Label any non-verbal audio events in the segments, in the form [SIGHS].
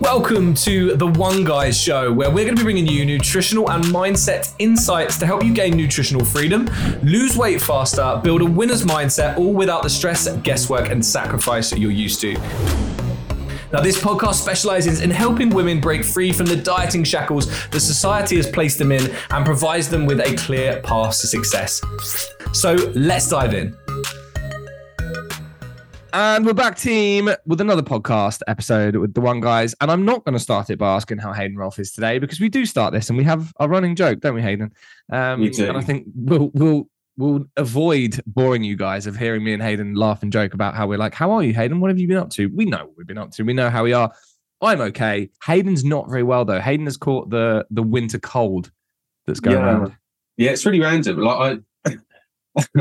Welcome to the One Guys Show, where we're going to be bringing you nutritional and mindset insights to help you gain nutritional freedom, lose weight faster, build a winner's mindset, all without the stress, guesswork, and sacrifice that you're used to. Now, this podcast specializes in helping women break free from the dieting shackles that society has placed them in and provides them with a clear path to success. So, let's dive in. And we're back, team, with another podcast episode with the one guys. And I'm not going to start it by asking how Hayden Rolfe is today because we do start this and we have a running joke, don't we, Hayden? Um, Me too. And I think we'll we'll we'll avoid boring you guys of hearing me and Hayden laugh and joke about how we're like, "How are you, Hayden? What have you been up to?" We know what we've been up to. We know how we are. I'm okay. Hayden's not very well though. Hayden has caught the the winter cold that's going Yeah. around. Yeah, it's really random. Like I, [LAUGHS]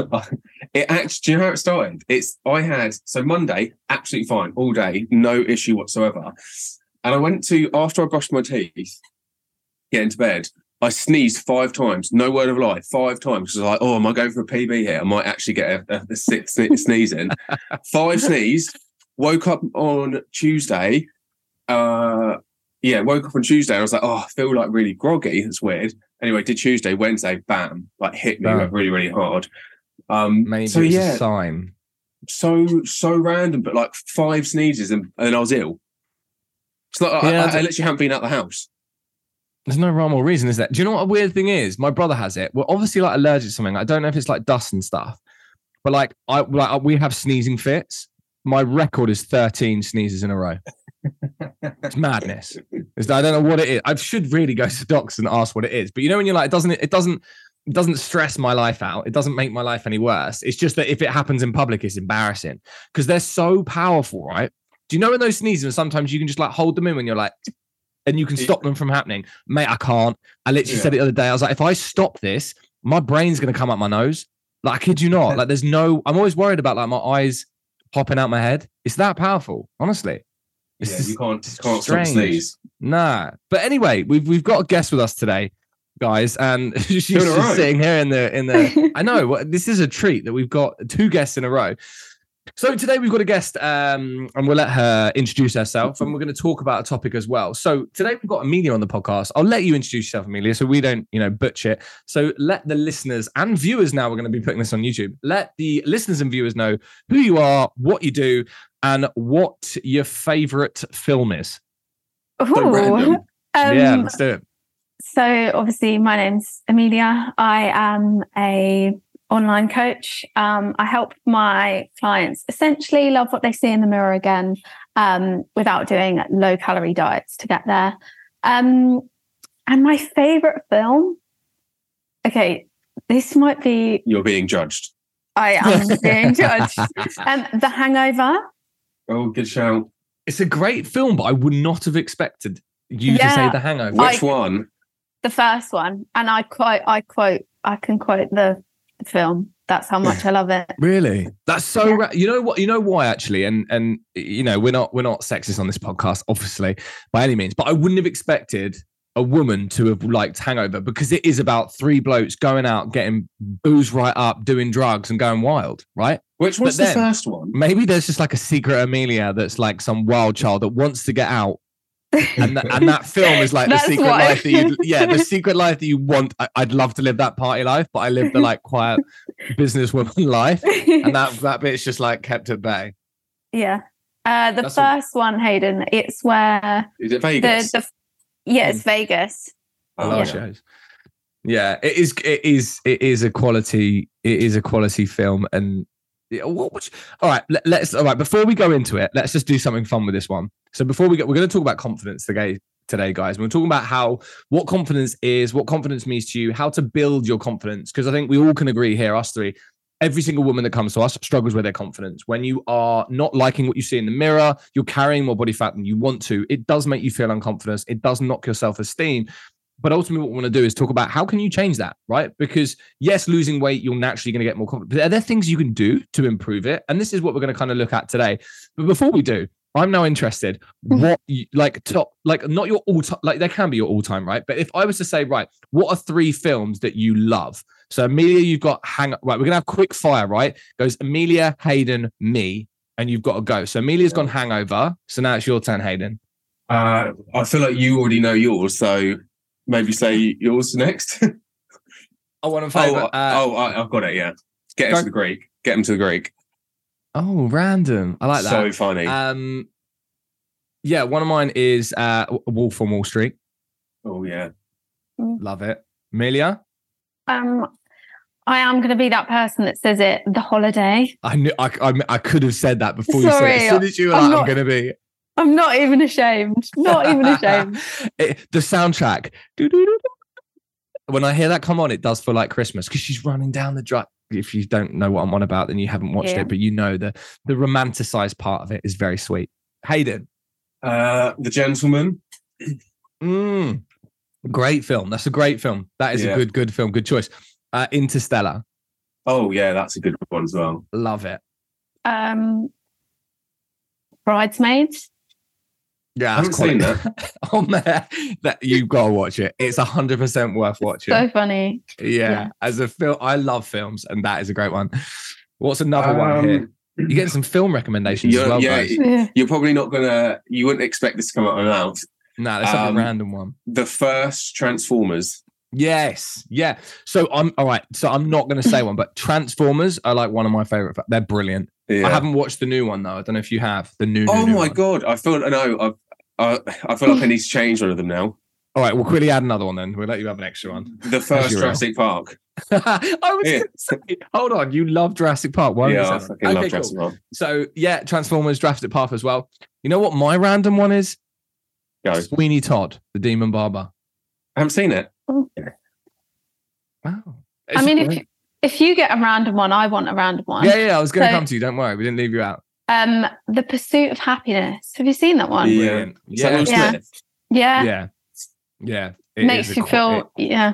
it actually. Do you know how it started? It's I had so Monday absolutely fine all day, no issue whatsoever. And I went to after I brushed my teeth, get into bed. I sneezed five times. No word of lie, five times. I was like, oh, am I going for a PB here? I might actually get a, a, sixth [LAUGHS] sneeze in. five sneeze. Woke up on Tuesday. Uh, yeah, woke up on Tuesday. I was like, oh, I feel like really groggy. It's weird. Anyway, did Tuesday, Wednesday, bam, like hit me Bam. really, really hard. Um, Maybe so it's yeah, a sign. so so random, but like five sneezes and, and I was ill. It's like I- Yeah, I, I, that's- literally haven't been out the house. There's no rhyme or reason, is there? Do you know what a weird thing is? My brother has it. We're obviously like allergic to something. I don't know if it's like dust and stuff, but like I like we have sneezing fits. My record is 13 sneezes in a row. It's madness. It's, I don't know what it is. I should really go [LAUGHS] to docs and ask what it is. But you know when you're like, it doesn't it doesn't it doesn't stress my life out. It doesn't make my life any worse. It's just that if it happens in public, it's embarrassing because they're so powerful, right? Do you know when those sneezes? and Sometimes you can just like hold them in when you're like, and you can stop them from happening. Mate, I can't. I literally Yeah. said it the other day. I was like, if I stop this, my brain's gonna come up my nose. Like, I kid you not. [LAUGHS] Like, there's no. I'm always worried about like my eyes popping out my head. It's that powerful, honestly. It's yeah, you can't it's can't stop strange. sneeze. Nah. But anyway, we've we've got a guest with us today, guys, and [LAUGHS] she's just right. sitting here in the in the. [LAUGHS] I know well, this is a treat that we've got two guests in a row. So today we've got a guest, um, and we'll let her introduce herself, and we're going to talk about a topic as well. So today we've got Amelia on the podcast. I'll let you introduce yourself, Amelia, so we don't, you know, butcher it. So let the listeners and viewers now. We're going to be putting this on YouTube. Let the listeners and viewers know who you are, what you do, and what your favorite film is. So. [LAUGHS] Um, yeah, let's do it. So obviously, my name's Amelia. I am a online coach. Um, I help my clients essentially love what they see in the mirror again, um, without doing low calorie diets to get there. Um, and my favorite film. Okay, this might be. You're being judged. I am being [LAUGHS] judged. Um, the Hangover. Oh, good shout. It's a great film, but I would not have expected you to say The Hangover. I- Which one? the first one and i quote i quote i can quote the, the film that's how much i love it Really? That's so. Yeah. Ra- you know what? You know why actually, and and you know we're not we're not sexist on this podcast, obviously by any means. But I wouldn't have expected a woman to have liked Hangover because it is about three blokes going out, getting booze right up, doing drugs, and going wild. Right? Which was the first one? Maybe there's just like a secret Amelia that's like some wild child that wants to get out. And, that and that film is like the secret why. life that you, yeah, the [LAUGHS] secret life that you want. I, I'd love to live that party life, but I live the like quiet businesswoman [LAUGHS] life and that that bit's just like kept at bay. yeah uh the That's a- first one hayden it's where Is it the, Vegas? the yeah it's mm. vegas I Oh, love Yeah. shows. Yeah, it is. It is. It is a quality. It is a quality film. And yeah, what? Which, all right. Let, let's. All right. Before we go into it, let's just do something fun with this one. So before we go, we're going to talk about confidence today. Today, guys, we're talking about how what confidence is, what confidence means to you, how to build your confidence. Because I think we all can agree here, us three, every single woman that comes to us struggles with their confidence. When you are not liking what you see in the mirror, you're carrying more body fat than you want to. It does make you feel unconfident. It does knock your self esteem. But ultimately, what we want to do is talk about how can you change that, right? Because yes, losing weight, you're naturally going to get more confident. But are there things you can do to improve it? And this is what we're going to kind of look at today. But before we do, I'm now interested. Mm-hmm. What you, like top like not your all time like there can be your all time right? But if I was to say right, what are three films that you love? So Amelia, you've got hang right. We're gonna have quick fire, right? Goes Amelia, Hayden, me, and you've got to go. So Amelia's gone hangover. So now it's your turn, Hayden. Uh, I feel like you already know yours, so maybe say yours next. I want to [LAUGHS] oh, favour. uh, oh, I, I've got it. Yeah, get him Go- to the Greek. Get him to the Greek. oh, random. I like that. So funny. Um, yeah, one of mine is uh, Wolf on Wall Street. oh yeah. Love it. Amelia, Um, I am going to be that person that says it. The holiday. I knew I, I, I could have said that before you said it. Sorry, As soon as you were I'm like, not- I'm going to be. I'm not even ashamed. Not even ashamed. [LAUGHS] It- the soundtrack. When I hear that come on, it does feel like Christmas because she's running down the drive. If you don't know what I'm on about, then you haven't watched Yeah. it, but you know the the romanticized part of it is very sweet. Hayden, Uh, the Gentleman. mm, great film. That's a great film. That is a good, good film. Good choice. Uh, Interstellar, Oh yeah, that's a good one as well. love it. Um, bridesmaids. Yeah, I haven't seen that. [LAUGHS] on there. That you've got to watch it. It's hundred percent worth watching. So funny. yeah, yeah. as a film, I love films, and that is a great one. What's another one here? You're getting some film recommendations as Um, well, yeah, guys. Yeah. You're probably not gonna. You wouldn't expect this to come out of my mouth. No, let's have Um, a random one. The first Transformers. Yes, yeah. So I'm all right. So I'm not going to say one, but Transformers are like one of my favorite. They're brilliant. Yeah. I haven't watched the new one though. I don't know if you have the new. oh new, new my one. god! I feel. No, I. I, I feel like I need to change one of them now. All right, we'll quickly add another one then. We'll let you have an extra one. The first. Jurassic Park. [LAUGHS] I was Yeah. say, hold on. You love Jurassic Park. Why yeah, I fucking that? love cool. Jurassic Park. So yeah, Transformers, Jurassic Park as well. You know what my random one is? Go. Sweeney Todd, the Demon Barber. I haven't seen it. Wow. I mean, if if you get a random one, I want a random one. yeah, yeah, I was going to So- come to you. Don't worry, we didn't leave you out. Um, The Pursuit of Happiness. Have you seen that one? Yeah. Brilliant. Is Yeah, Yeah. Yeah. yeah, yeah. It Makes you qua- feel. yeah.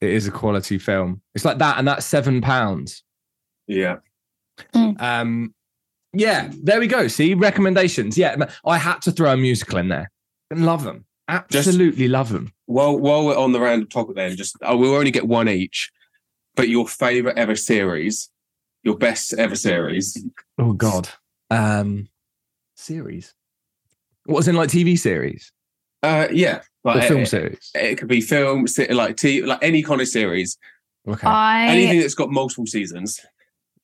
it- it is a quality film. It's like that, and that's seven pounds. Yeah. Um, yeah, there we go. See recommendations. Yeah, I had to throw a musical in there. And love them. Absolutely love them. While while we're on the random topic, then just oh, we'll only get one each. But your favorite ever series, your best ever series. Oh God. Um, series. What was in like TV series Uh, yeah, or like film it, series? it could be film, like t- like any kind of series, Okay. I anything that's got multiple seasons.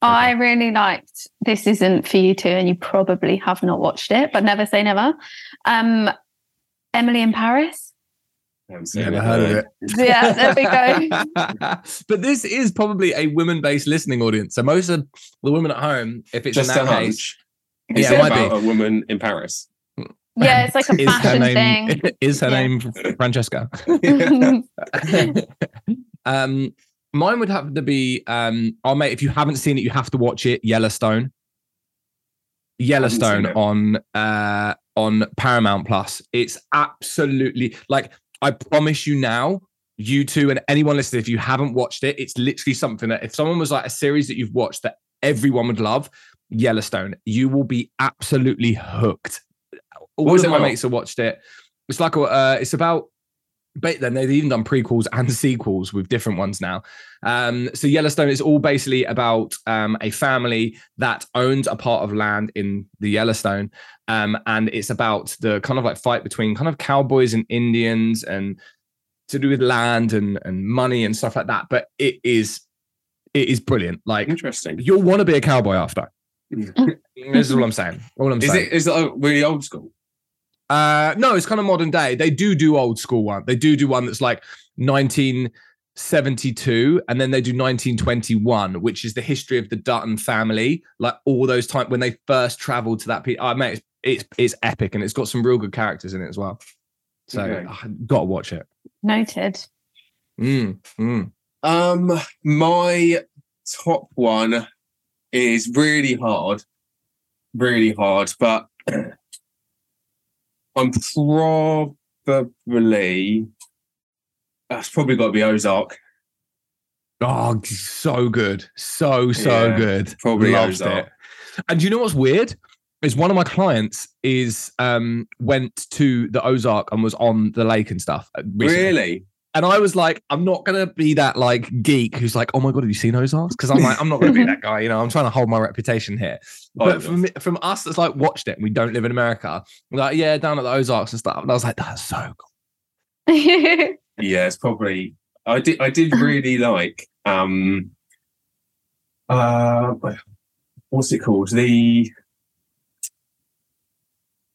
I really liked. This isn't for you two, and you probably have not watched it, but never say never. Um, Emily in Paris. I haven't seen Never heard of it. [LAUGHS] Yeah, there we go. [LAUGHS] but this is probably a women-based listening audience. So most of the women at home, if it's Just in a that case, hunch. Is Yeah, it it might about a woman in Paris? Yeah, it's like a is her fashion name thing. [LAUGHS] is her Yeah. name Francesca? um, mine would have to be um, oh mate, if you haven't seen it, you have to watch it. Yellowstone. Yellowstone on uh on Paramount Plus. It's absolutely like I promise you now, you two and anyone listening, if you haven't watched it, it's literally something that if someone was like a series that you've watched that everyone would love, Yellowstone, you will be absolutely hooked. All What is of it my mates have watched it. It's like a, uh, it's about but then they've even done prequels and sequels with different ones now. Um, so Yellowstone is all basically about um, a family that owns a part of land in the Yellowstone, um, and it's about the kind of like fight between kind of cowboys and Indians and to do with land and and money and stuff like that. But it is it is brilliant. Like Interesting. you'll want to be a cowboy after. [LAUGHS] this is all I'm saying. All I'm Is saying. it is it uh, really old school? Uh, no, it's kind of modern day. They do do old school one. They do do one that's like 1972, and then they do 1921, which is the history of the Dutton family. Like all those time when they first traveled to that. Pe- oh, mate, it's, it's it's epic, and it's got some real good characters in it as well. So Okay. ah, gotta watch it. Noted. Mm, mm. Um, my top one is really hard, really hard, but [CLEARS THROAT] I'm probably that's probably got to be Ozark. Oh, so good, so so Yeah, good. probably Loved Ozark. it. And you know what's weird? Is one of my clients is um went to the Ozark and was on the lake and stuff. uh, recently. Really? And I was like, I'm not gonna be that like geek who's like, oh my god, have you seen Ozarks? Because I'm like, I'm not gonna be that [LAUGHS] guy. You know, I'm trying to hold my reputation here. But from from us that's like watched it we don't live in America, we're like, yeah, down at the Ozarks and stuff. And I was like, that's so cool. [LAUGHS] yeah, it's probably I did I did [CLEARS THROAT] really like um uh what's it called? The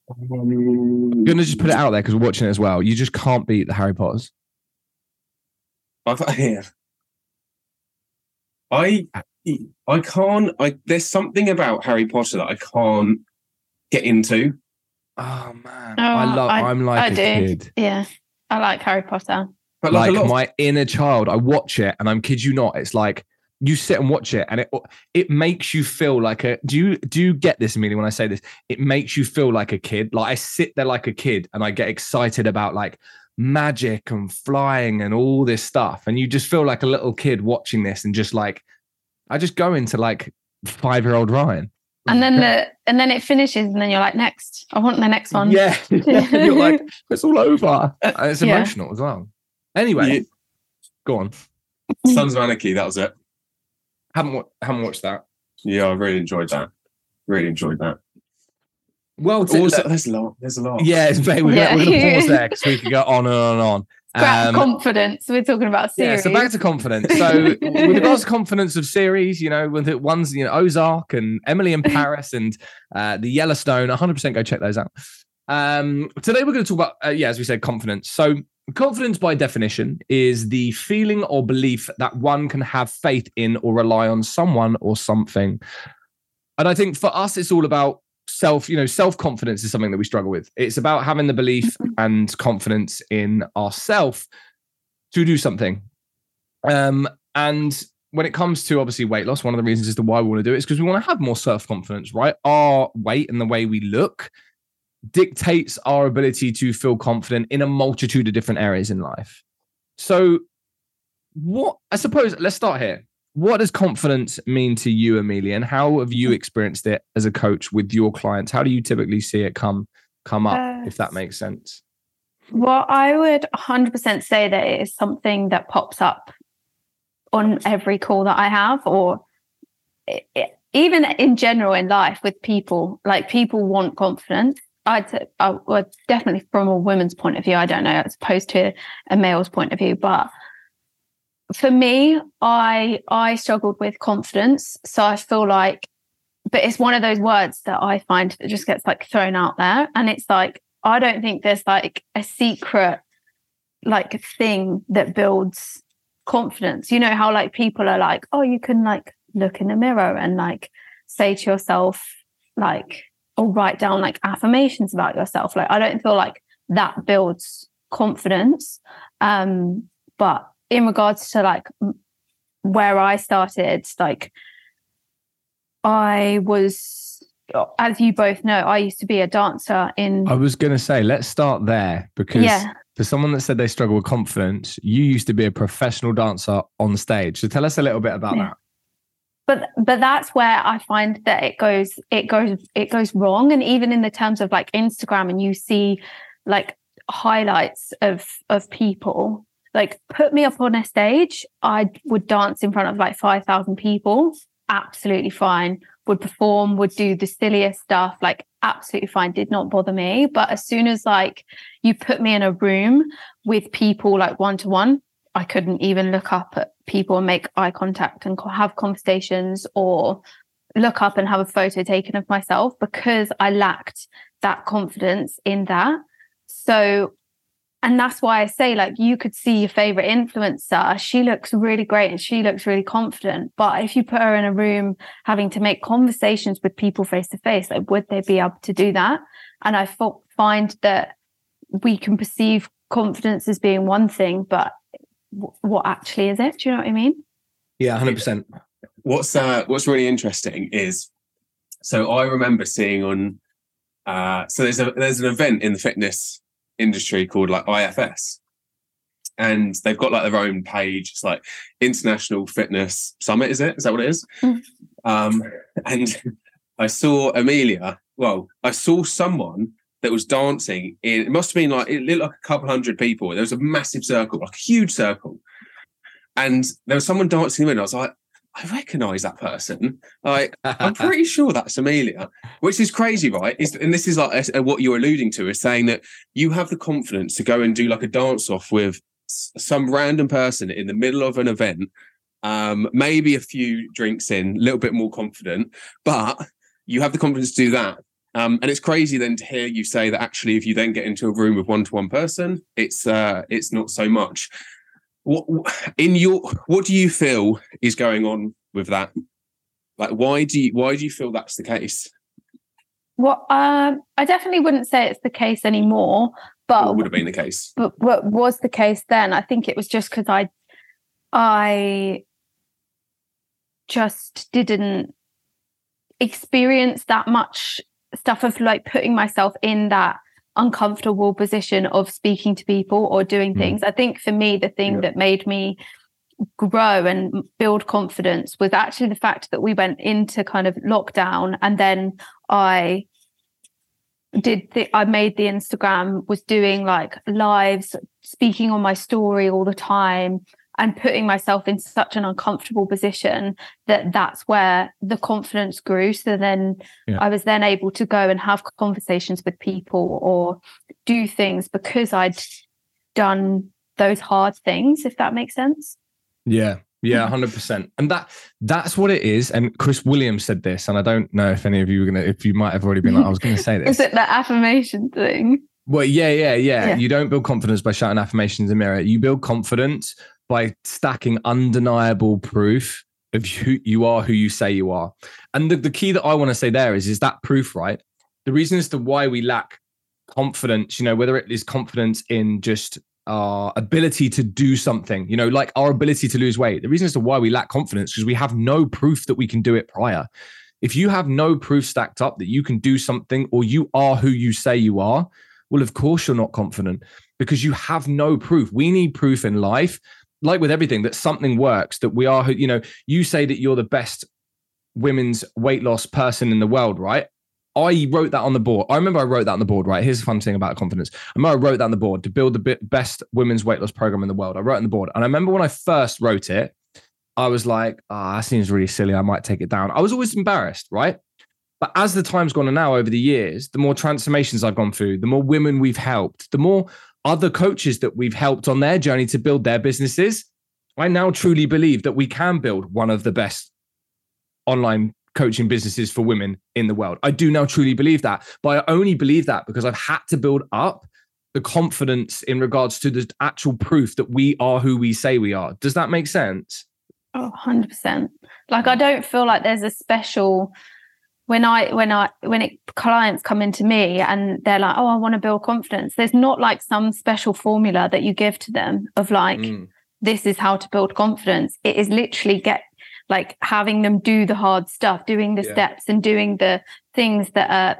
I'm gonna just put it out there because we're watching it as well. You just can't beat the Harry Potters. I've, [LAUGHS] yeah. I I can't. I there's something about Harry Potter that I can't get into. Oh man, Oh, I love. I- I'm like I a do. kid. yeah, I like Harry Potter. But Like, like, a of- my inner child, I watch it and I'm kid you not. It's like you sit and watch it and it it makes you feel like a. Do you do you get this, Amelia? When I say this, it makes you feel like a kid. Like I sit there like a kid and I get excited about like magic and flying and all this stuff, and you just feel like a little kid watching this and just like I just go into like five year old Ryan. And then the and then it finishes, and then you're like, next, I want the next one. Yeah, [LAUGHS] [LAUGHS] you're like it's all over. And it's Yeah. emotional as well. Anyway, Yeah. go on. Sons of Anarchy. That was it. Haven't wa- haven't watched that. Yeah, I really enjoyed that. Really enjoyed that. Well, to- Also, there's a lot. There's a lot. yeah, it's, [LAUGHS] we're, Yeah. we're gonna pause there because we could go on and on and on. Um, confidence. We're talking about yeah, series. so back to confidence. [LAUGHS] So with regards to confidence of series, you know, with the ones, you know, Ozark and Emily in Paris and uh, the Yellowstone, 100% go check those out. Um, today we're going to talk about, uh, yeah, as we said, confidence. So confidence by definition is the feeling or belief that one can have faith in or rely on someone or something. And I think for us, it's all about self, you know, self confidence is something that we struggle with. It's about having the belief and confidence in ourself to do something. Um, and when it comes to obviously weight loss, one of the reasons as to why we want to do it is because we want to have more self confidence, right? Our weight and the way we look dictates our ability to feel confident in a multitude of different areas in life. So, what I suppose, let's start here. What does confidence mean to you, Amelia, and how have you experienced it as a coach with your clients? How do you typically see it come come up, Uh, if that makes sense? Well, I would 100% say that it is something that pops up on every call that I have, or it, it- even in general in life with people. Like people want confidence. I'd say, uh, well, definitely from a woman's point of view. I don't know, as opposed to a male's point of view, but for me, I I struggled with confidence. So I feel like, but it's one of those words that I find that just gets like thrown out there, and it's like I don't think there's like a secret like thing that builds confidence. You know how like people are like, oh, you can like look in the mirror and like say to yourself like or write down like affirmations about yourself. Like I don't feel like that builds confidence. Um, but in regards to like where I started, like I was, as you both know, I used to be a dancer in. I was going to say, let's start there because yeah, for someone that said they struggle with confidence, you used to be a professional dancer on stage. So tell us a little bit about Yeah. that. but but that's where I find that it goes it goes it goes wrong, and even in the terms of like Instagram, and you see like highlights of of people. Like put me up on a stage, I would dance in front of like five thousand people, absolutely fine. Would perform, would do the silliest stuff, like absolutely fine. Did not bother me. But as soon as like you put me in a room with people like one to one, I couldn't even look up at people and make eye contact and have conversations or look up and have a photo taken of myself because I lacked that confidence in that. So, and that's why I say, like, you could see your favorite influencer. She looks really great and she looks really confident. But if you put her in a room having to make conversations with people face to face, like, would they be able to do that? And I fo- find that we can perceive confidence as being one thing, but w- what actually is it? Do you know what I mean? Yeah, 100%. What's uh, what's really interesting is, so I remember seeing on, uh, so there's a there's an event in the fitness industry called like IFS, and they've got like their own page. It's like International Fitness Summit. Is it? Is that what it is? Mm. Um, and I saw Amelia. Well, I saw someone that was dancing in. It must have been like it looked like a couple hundred people. There was a massive circle, like a huge circle, and there was someone dancing in. I was like, I recognise that person. Like, I'm pretty sure that's Amelia, which is crazy, right? Is and this is like uh, what you're alluding to is saying that you have the confidence to go and do like a dance off with s- some random person in the middle of an event, um, maybe a few drinks in, a little bit more confident, but you have the confidence to do that. Um, and it's crazy then to hear you say that actually, if you then get into a room with one to one person, it's uh, it's not so much. What in your what do you feel is going on with that? Like, why do you why do you feel that's the case? Well, um, I definitely wouldn't say it's the case anymore, but What would have been the case? but what was the case then i think it was just because i i just didn't experience that much stuff of like putting myself in that uncomfortable position of speaking to people or doing Mm. things i think for me the thing Yeah. that made me grow and build confidence was actually the fact that we went into kind of lockdown and then i did the, I made the Instagram, was doing like lives, speaking on my story all the time, and putting myself in such an uncomfortable position that that's where the confidence grew. So then Yeah. I was then able to go and have conversations with people or do things because I'd done those hard things, if that makes sense. Yeah, yeah, [LAUGHS] hundred percent. And that that's what it is. And Chris Williams said this, and I don't know if any of you were gonna, if you might have already been like, I was gonna say [LAUGHS] this. Is it the affirmation thing? Well, yeah, yeah, yeah, Yeah. You don't build confidence by shouting affirmations in the mirror. You build confidence by stacking undeniable proof of who you are, who you say you are. And the, the key that I want to say there is, is that proof, right? The reason as to why we lack confidence, you know, whether it is confidence in just our ability to do something, you know, like our ability to lose weight. The reason as to why we lack confidence because we have no proof that we can do it prior. If you have no proof stacked up that you can do something or you are who you say you are, well, of course you're not confident because you have no proof. We need proof in life, like with everything, that something works, that we are, you know, you say that you're the best women's weight loss person in the world, right? I wrote that on the board. I remember I wrote that on the board, right? Here's a fun thing about confidence. I remember I wrote that on the board to build the best women's weight loss program in the world. I wrote on the board. And I remember when I first wrote it, I was like, ah, that seems really silly. I might take it down. I was always embarrassed, right? But as the time's gone on now over the years, the more transformations I've gone through, the more women we've helped, the more other coaches that we've helped on their journey to build their businesses, I now truly believe that we can build one of the best online coaching businesses for women in the world. I do now truly believe that. But I only believe that because I've had to build up the confidence in regards to the actual proof that we are who we say we are. Does that make sense? Oh, 100%. Like I don't feel like there's a special when I when I when it clients come into me and they're like, "Oh, I want to build confidence." There's not like some special formula that you give to them of like Mm. this is how to build confidence. It is literally get like having them do the hard stuff, doing the Yeah. steps and doing the things that are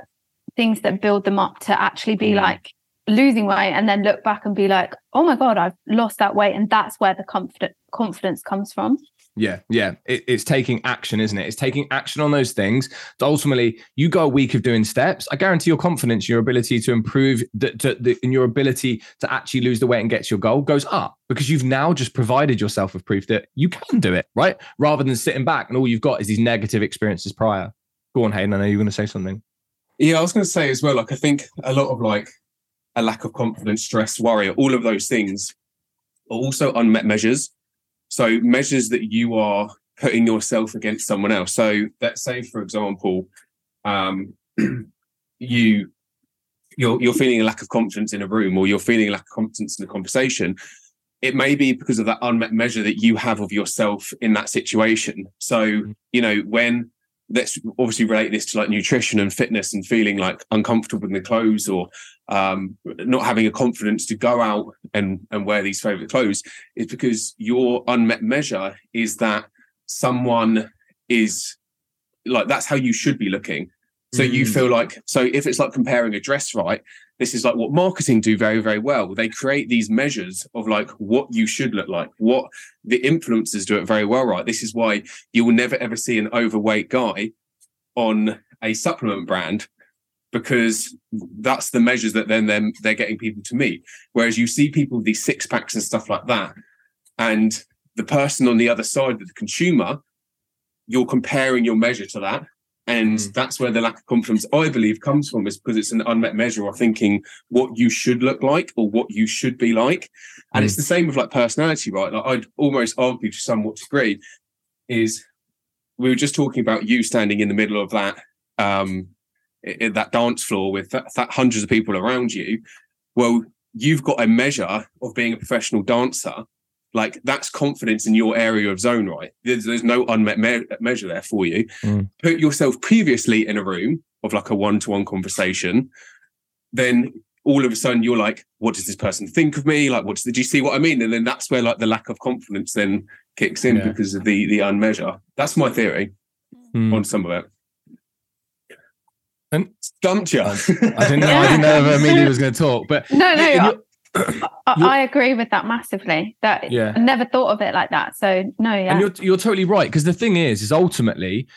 things that build them up to actually be Mm. like losing weight and then look back and be like, "Oh my god, I've lost that weight." And that's where the confident confidence comes from. Yeah, yeah. It, it's taking action, isn't it? It's taking action on those things. To ultimately, you go a week of doing steps. I guarantee your confidence, your ability to improve, the, to, your ability to actually lose the weight and get to your goal goes up because you've now just provided yourself with proof that you can do it, right? Rather than sitting back and all you've got is these negative experiences prior. Go on, Hayden. I know you're going to say something. Yeah, I was going to say as well. Like, I think a lot of like a lack of confidence, stress, worry, all of those things are also unmet measures. So measures that you are putting yourself against someone else. So let's say, for example, um, [CLEARS THROAT] you you're you're feeling a lack of confidence in a room, or you're feeling a lack of confidence in a conversation. It may be because of that unmet measure that you have of yourself in that situation. So you know when let's obviously relate this to like nutrition and fitness and feeling like uncomfortable in the clothes or um, not having a confidence to go out and and wear these favorite clothes is because your unmet measure is that someone is like that's how you should be looking so you Mm. feel like so if it's like comparing a dress right this is like what marketing do very very well they create these measures of like what you should look like what the influencers do it very well right this is why you will never ever see an overweight guy on a supplement brand because that's the measures that then them they're getting people to meet. Whereas you see people with these six packs and stuff like that, and the person on the other side, of the consumer, you're comparing your measure to that. And Mm. that's where the lack of confidence, I believe, comes from, is because it's an unmet measure of thinking what you should look like or what you should be like. And Mm. it's the same with like personality, right? Like I'd almost argue to somewhat degree is we were just talking about you standing in the middle of that um that dance floor with that, that hundreds of people around you. Well, you've got a measure of being a professional dancer. Like that's confidence in your area of zone, right? There's, there's no unmet me- measure there for you. Mm. Put yourself previously in a room of like a one-to-one conversation, then all of a sudden you're like, what does this person think of me? Like, what's did you see what I mean? And then that's where like the lack of confidence then kicks in Yeah. because of the the unmeasure. That's my theory Hmm. on some of it. And- stumped you. I didn't know. I didn't know if Amelia was going to talk, but [LAUGHS] No, no, Yeah, and I, you're- I, you're- I agree with that massively. That Yeah. I never thought of it like that. So no, yeah. And you're you're totally right because the thing is, is ultimately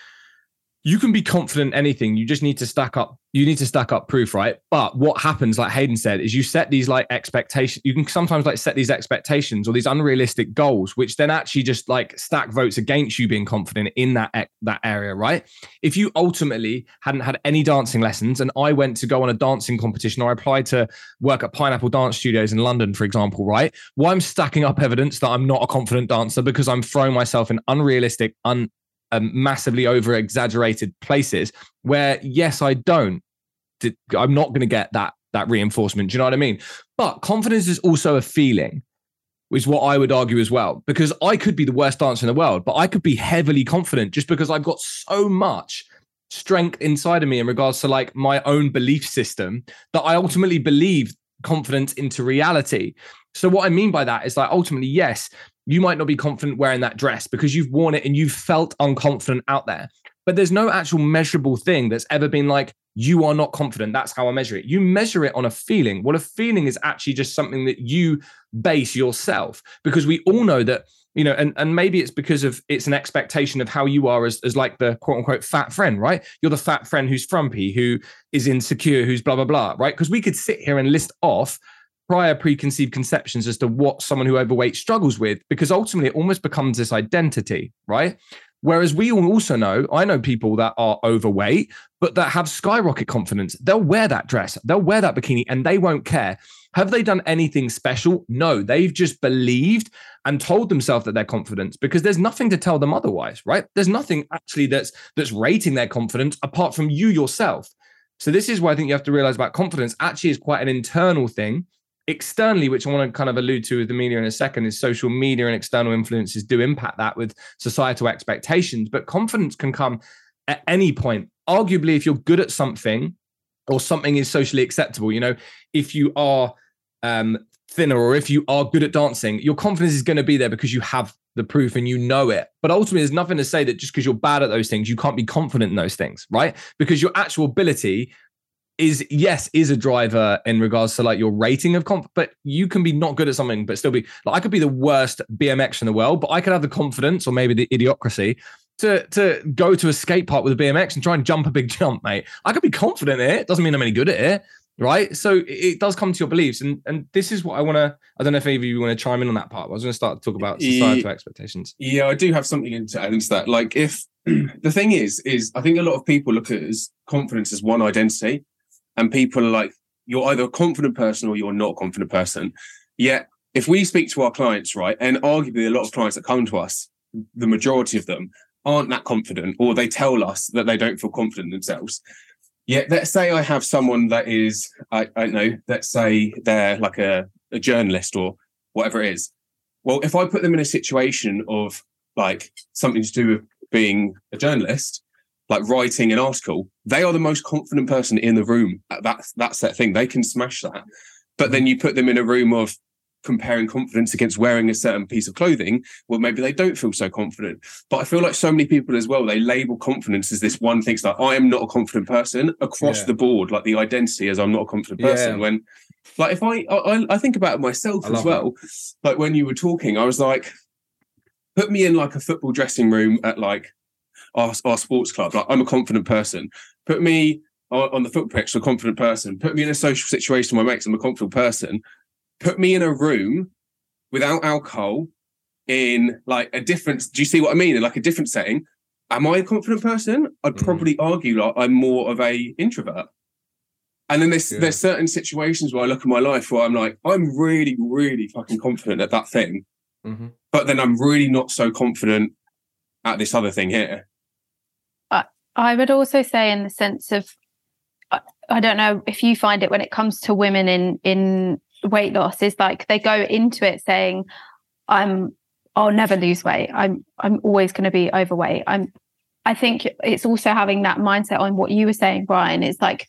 you can be confident in anything. You just need to stack up. You need to stack up proof, right? But what happens, like Hayden said, is you set these like expectations. You can sometimes like set these expectations or these unrealistic goals, which then actually just like stack votes against you being confident in that that area, right? If you ultimately hadn't had any dancing lessons, and I went to go on a dancing competition, or I applied to work at Pineapple Dance Studios in London, for example, right? Well, I'm stacking up evidence that I'm not a confident dancer because I'm throwing myself in unrealistic, un um, massively over exaggerated places where yes i don't i'm not going to get that that reinforcement do you know what i mean? But confidence is also a feeling is what i would argue as well because i could be the worst dancer in the world but i could be heavily confident just because i've got so much strength inside of me in regards to like my own belief system that i ultimately believe confidence into reality. So what i mean by that is like ultimately yes you might not be confident wearing that dress because you've worn it and you've felt unconfident out there. But there's no actual measurable thing that's ever been like, you are not confident. That's how I measure it. You measure it on a feeling. Well, a feeling is actually just something that you base yourself because we all know that, you know, and, and maybe it's because of it's an expectation of how you are as, as like the quote unquote fat friend, right? You're the fat friend who's frumpy, who is insecure, who's blah, blah, blah, right? Because we could sit here and list off prior preconceived conceptions as to what someone who overweight struggles with because ultimately it almost becomes this identity right? Whereas we all also know i know people that are overweight but that have skyrocket confidence. They'll wear that dress they'll wear that bikini and they won't care. Have they done anything special? No they've just believed and told themselves that they're confident because there's nothing to tell them otherwise right? There's nothing actually that's that's rating their confidence apart from you yourself. So this is why i think you have to realize about confidence actually is quite an internal thing externally, which I want to kind of allude to with the media in a second, is social media and external influences do impact that with societal expectations. But confidence can come at any point. Arguably, if you're good at something or something is socially acceptable, you know, if you are um, thinner or if you are good at dancing, your confidence is going to be there because you have the proof and you know it. But ultimately, there's nothing to say that just because you're bad at those things, you can't be confident in those things, right? Because your actual ability is yes is a driver in regards to like your rating of comp but you can be not good at something but still be like i could be the worst bmx in the world but i could have the confidence or maybe the idiocracy to to go to a skate park with a bmx and try and jump a big [LAUGHS] jump mate. I could be confident in it. Doesn't mean i'm any good at it right? So it- does come to your beliefs and and this is what i want to i don't know if any of you want to chime in on that part i was going to start to talk about societal expectations. Yeah, I do have something into add into that. Like, if [CLEARS THROAT] the thing is, is I think a lot of people look at it as confidence as one identity, and people are like, you're either a confident person or you're not a confident person. Yet, if we speak to our clients, right, and arguably a lot of clients that come to us, the majority of them aren't that confident, or they tell us that they don't feel confident themselves. Yet, let's say I have someone that is, I, I don't know, let's say they're like a, a journalist or whatever it is. Well, if I put them in a situation of like something to do with being a journalist, like writing an article, they are the most confident person in the room. at That that's that thing. They can smash that. But then you put them in a room of comparing confidence against wearing a certain piece of clothing, well, maybe they don't feel so confident. But I feel like so many people as well, they label confidence as this one thing. It's like, I am not a confident person across Yeah. the board, like the identity as I'm not a confident person. Yeah. When, like, if I, I, I think about myself I as well, like when you were talking, I was like, put me in like a football dressing room at like our, our sports club. Like, I'm a confident person. Put me on, the football pitch, a confident person. Put me in a social situation where mates, I'm a confident person. Put me in a room without alcohol in like a different. Do you see what I mean? In like a different setting. Am I a confident person? I'd Mm. probably argue like I'm more of a introvert. And then there's Yeah. there's certain situations where I look at my life where I'm like, I'm really, really fucking confident at that thing, Mhm. but then I'm really not so confident at this other thing here. I would also say, in the sense of, I, I don't know if you find it when it comes to women in in weight loss, is like they go into it saying, "I'm, I'll never lose weight. I'm, I'm always going to be overweight." I'm. I think it's also having that mindset on what you were saying, Ryan. Is like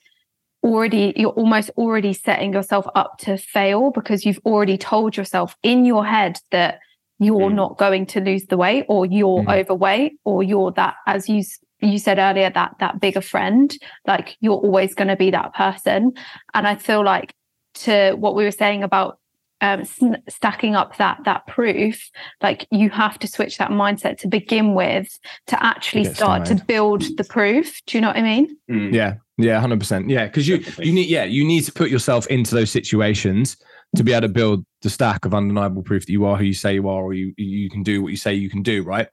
already you're almost already setting yourself up to fail because you've already told yourself in your head that you're Mm. not going to lose the weight or you're Mhm. overweight or you're that as you you said earlier that that bigger friend like you're always going to be that person and i feel like to what we were saying about um, sn- stacking up that that proof like you have to switch that mindset to begin with to actually get start to build the proof do you know what i mean Mm. Yeah, yeah, hundred percent. Yeah, because you Definitely. you need yeah you need to put yourself into those situations to be able to build the stack of undeniable proof that you are who you say you are, or you you can do what you say you can do. Right.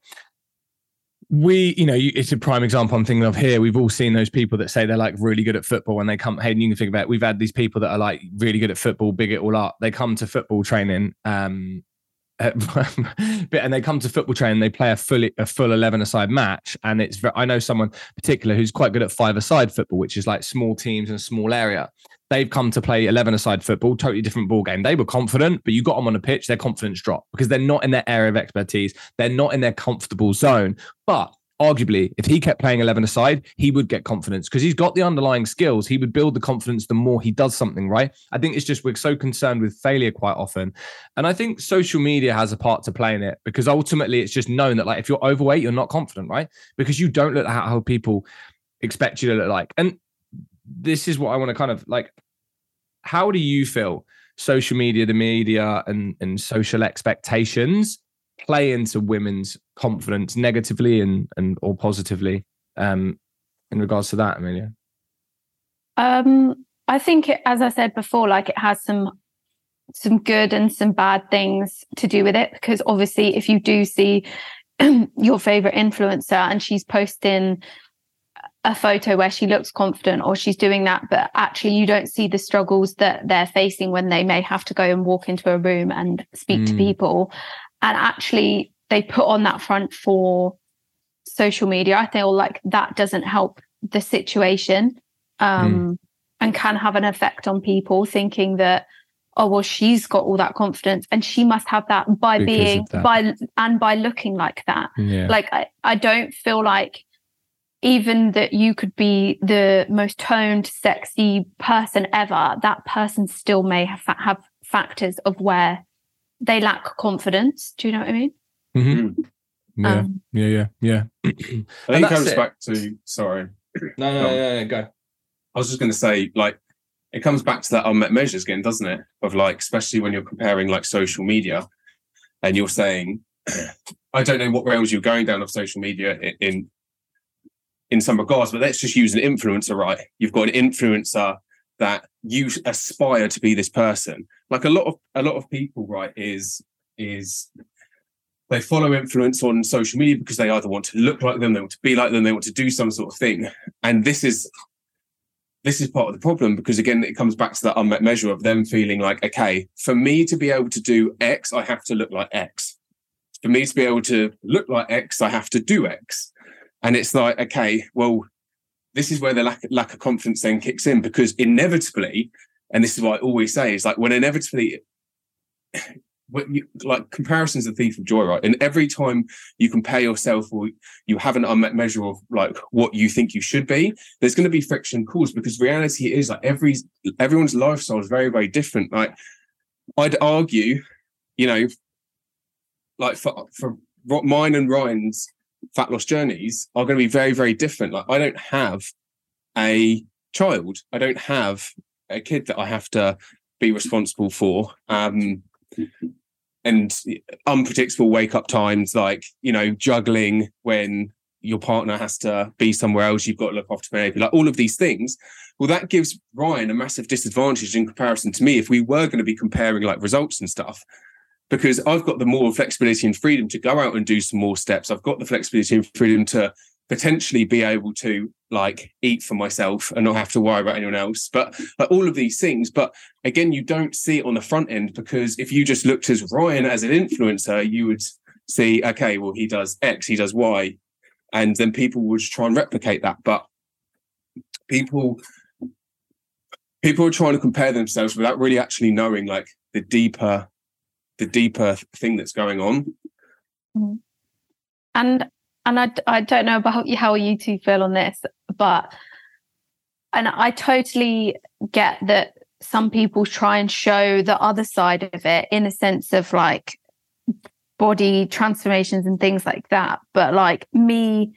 We, you know, it's a prime example I'm thinking of here. We've all seen those people that say they're like really good at football and they come. Hey, and you can think about. It. We've had these people that are like really good at football, big it all up. They come to football training, um, [LAUGHS] and they come to football training. They play a fully a full eleven aside match, and it's. I know someone particular who's quite good at five aside football, which is like small teams in a small area. They've come to play 11 aside football, totally different ball game. They were confident, but you got them on a the pitch, their confidence dropped because they're not in their area of expertise. They're not in their comfortable zone. But arguably, if he kept playing 11 aside, he would get confidence because he's got the underlying skills. He would build the confidence the more he does something, right? I think it's just we're so concerned with failure quite often. And I think social media has a part to play in it because ultimately it's just known that like if you're overweight, you're not confident, right? Because you don't look at how people expect you to look like. And this is what I want to kind of like. How do you feel social media, the media, and and social expectations play into women's confidence negatively and and or positively um in regards to that, Amelia? Um, I think, it, as I said before, like it has some some good and some bad things to do with it. Because obviously, if you do see [CLEARS THROAT] your favorite influencer and she's posting a photo where she looks confident or she's doing that, but actually you don't see the struggles that they're facing when they may have to go and walk into a room and speak to Mm. people, and actually they put on that front for social media. I feel like that doesn't help the situation um, and can have an effect on people thinking that oh well she's got all that confidence and she must have that by Because being that. by and by looking like that Yeah. like I, I don't feel like even that you could be the most toned sexy person ever that person still may have, fa- have factors of where they lack confidence do you know what i mean Mhm. Yeah, Um, yeah, yeah, yeah. [CLEARS THROAT] I And think it that's comes it. back to sorry. [CLEARS THROAT] No, no, no, no, go. I was just going to say, like, it comes back to that unmet measures again, doesn't it? Of like, especially when you're comparing like social media, and you're saying, [CLEARS THROAT] I don't know what realms you're going down of social media in, in in some regards, but let's just use an influencer, right? You've got an influencer that you aspire to be this person. Like a lot of a lot of people, right? Is is they follow influence on social media because they either want to look like them, they want to be like them, they want to do some sort of thing. And this is this is part of the problem because again it comes back to that unmet measure of them feeling like okay for me to be able to do x i have to look like x for me to be able to look like x i have to do x and it's like okay well this is where the lack, lack of confidence then kicks in because inevitably and this is what i always say is like when inevitably [SIGHS] when you, like comparisons a thief of joy right? And every time you compare yourself or you have an unmet measure of like what you think you should be there's going to be friction caused because reality is like every everyone's lifestyle is very very different. Like i'd argue you know like for, for mine and ryan's fat loss journeys are going to be very very different like i don't have a child i don't have a kid that i have to be responsible for um and unpredictable wake up times like you know juggling when your partner has to be somewhere else. You've got to look after baby, like all of these things. Well, that gives Ryan a massive disadvantage in comparison to me if we were going to be comparing like results and stuff. Because I've got the more flexibility and freedom to go out and do some more steps. I've got the flexibility and freedom to potentially be able to like eat for myself and not have to worry about anyone else but like, all of these things but again you don't see it on the front end because if you just looked as ryan as an influencer you would see okay well he does x he does y and then people would try and replicate that but people people are trying to compare themselves without really actually knowing like the deeper the deeper thing that's going on mm-hmm. and and I, I don't know about you, how you two feel on this, but and I totally get that some people try and show the other side of it in a sense of like body transformations and things like that. But like me,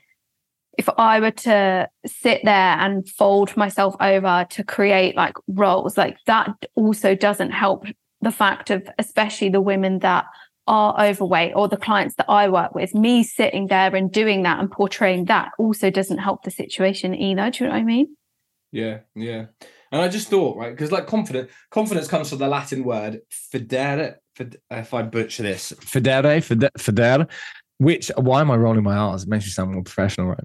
if I were to sit there and fold myself over to create like roles, like that also doesn't help the fact of especially the women that are overweight or the clients that I work with, me sitting there and doing that and portraying that also doesn't help the situation either. Do you know what I mean? Yeah, yeah. And I just thought, right, because like confidence, confidence comes from the Latin word fidere. Fid, if I butcher this, fidere, fidere, fidere, which why am I rolling my R's? It makes me sound more professional, right?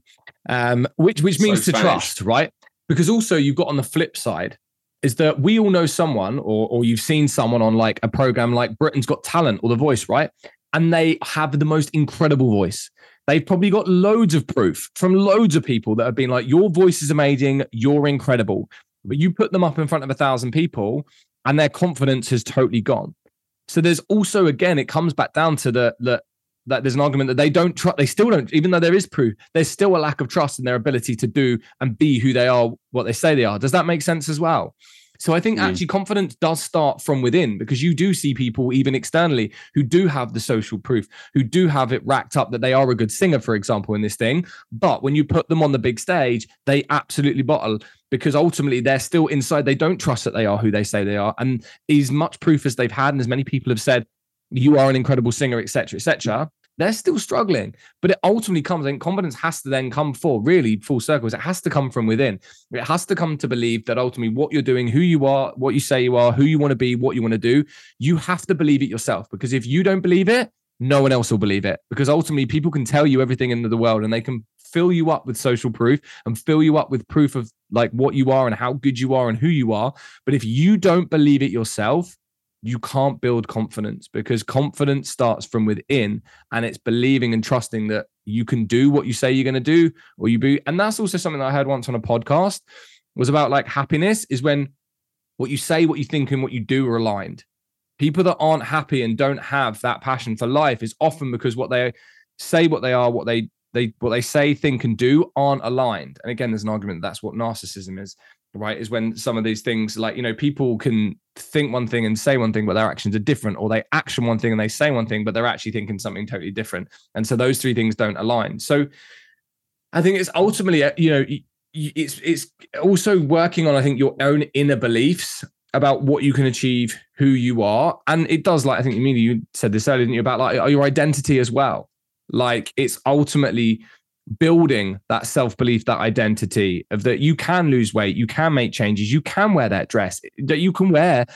Um, which which means so to trust, right? Because also you've got on the flip side, is that we all know someone or, or you've seen someone on like a program like Britain's Got Talent or The Voice, right? And they have the most incredible voice. They've probably got loads of proof from loads of people that have been like, your voice is amazing, you're incredible. But you put them up in front of a thousand people and their confidence has totally gone. So there's also, again, it comes back down to the, the that there's an argument that they don't trust, they still don't, even though there is proof, there's still a lack of trust in their ability to do and be who they are, what they say they are. Does that make sense as well? So I think mm. actually confidence does start from within because you do see people even externally who do have the social proof, who do have it racked up that they are a good singer, for example, in this thing. But when you put them on the big stage, they absolutely bottle because ultimately they're still inside. They don't trust that they are who they say they are. And as much proof as they've had, and as many people have said, you are an incredible singer, etc., etc they're still struggling. But it ultimately comes, and confidence has to then come for really full circles. It has to come from within. It has to come to believe that ultimately what you're doing, who you are, what you say you are, who you want to be, what you want to do, you have to believe it yourself. Because if you don't believe it, no one else will believe it. Because ultimately, people can tell you everything in the world and they can fill you up with social proof and fill you up with proof of like what you are and how good you are and who you are. But if you don't believe it yourself, you can't build confidence because confidence starts from within and it's believing and trusting that you can do what you say you're going to do or you be and that's also something that i heard once on a podcast was about like happiness is when what you say what you think and what you do are aligned. People that aren't happy and don't have that passion for life is often because what they say what they are what they they what they say think and do aren't aligned. And again there's an argument that that's what narcissism is right is when some of these things like you know people can think one thing and say one thing but their actions are different or they action one thing and they say one thing but they're actually thinking something totally different. And so those three things don't align. So i think it's ultimately uh, you know it's it's also working on i think your own inner beliefs about what you can achieve who you are. And it does like i think you mean you said this earlier didn't you about like your identity as well. Like it's ultimately building that self belief, that identity of that you can lose weight, you can make changes, you can wear that dress, that you can wear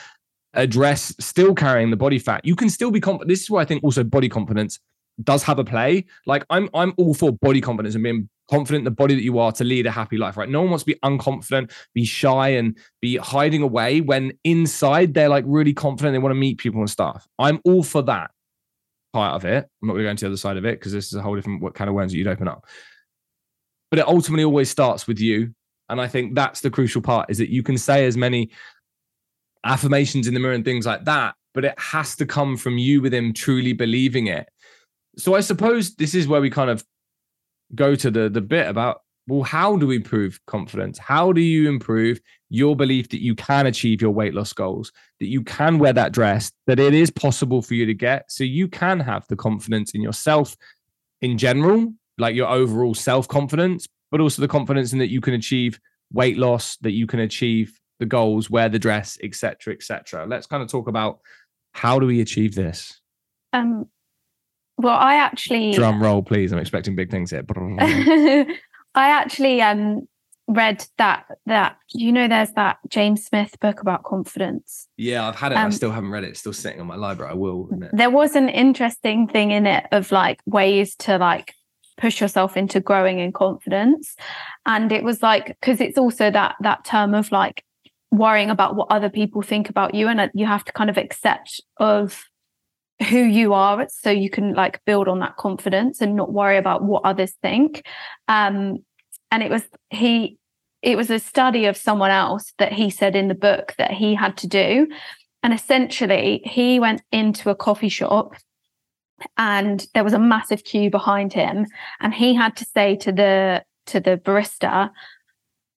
a dress still carrying the body fat. You can still be confident. This is why I think also body confidence does have a play. Like I'm, I'm all for body confidence and being confident in the body that you are to lead a happy life, right? No one wants to be unconfident, be shy, and be hiding away when inside they're like really confident. They want to meet people and stuff. I'm all for that part of it. I'm not going to go into the other side of it because this is a whole different what kind of worms that you'd open up. But it ultimately always starts with you. And I think that's the crucial part is that you can say as many affirmations in the mirror and things like that, but it has to come from you within truly believing it. So I suppose this is where we kind of go to the the bit about well, how do we improve confidence? How do you improve your belief that you can achieve your weight loss goals, that you can wear that dress, that it is possible for you to get, so you can have the confidence in yourself in general, like your overall self confidence, but also the confidence in that you can achieve weight loss, that you can achieve the goals, wear the dress, etc., etc. Let's kind of talk about how do we achieve this. Um, well, I actually Drum roll, please. I'm expecting big things here. [LAUGHS] [LAUGHS] I actually um read that that you know there's that James Smith book about confidence. yeah, I've had it. I Um, still haven't read it. It's still sitting on my library. I will. There was an interesting thing in it of like ways to like push yourself into growing in confidence. And it was like because it's also that that term of like worrying about what other people think about you and uh, you have to kind of accept of who you are so you can like build on that confidence and not worry about what others think. Um and it was he it was a study of someone else that he said in the book that he had to do. And essentially he went into a coffee shop and there was a massive queue behind him and he had to say to the to the barista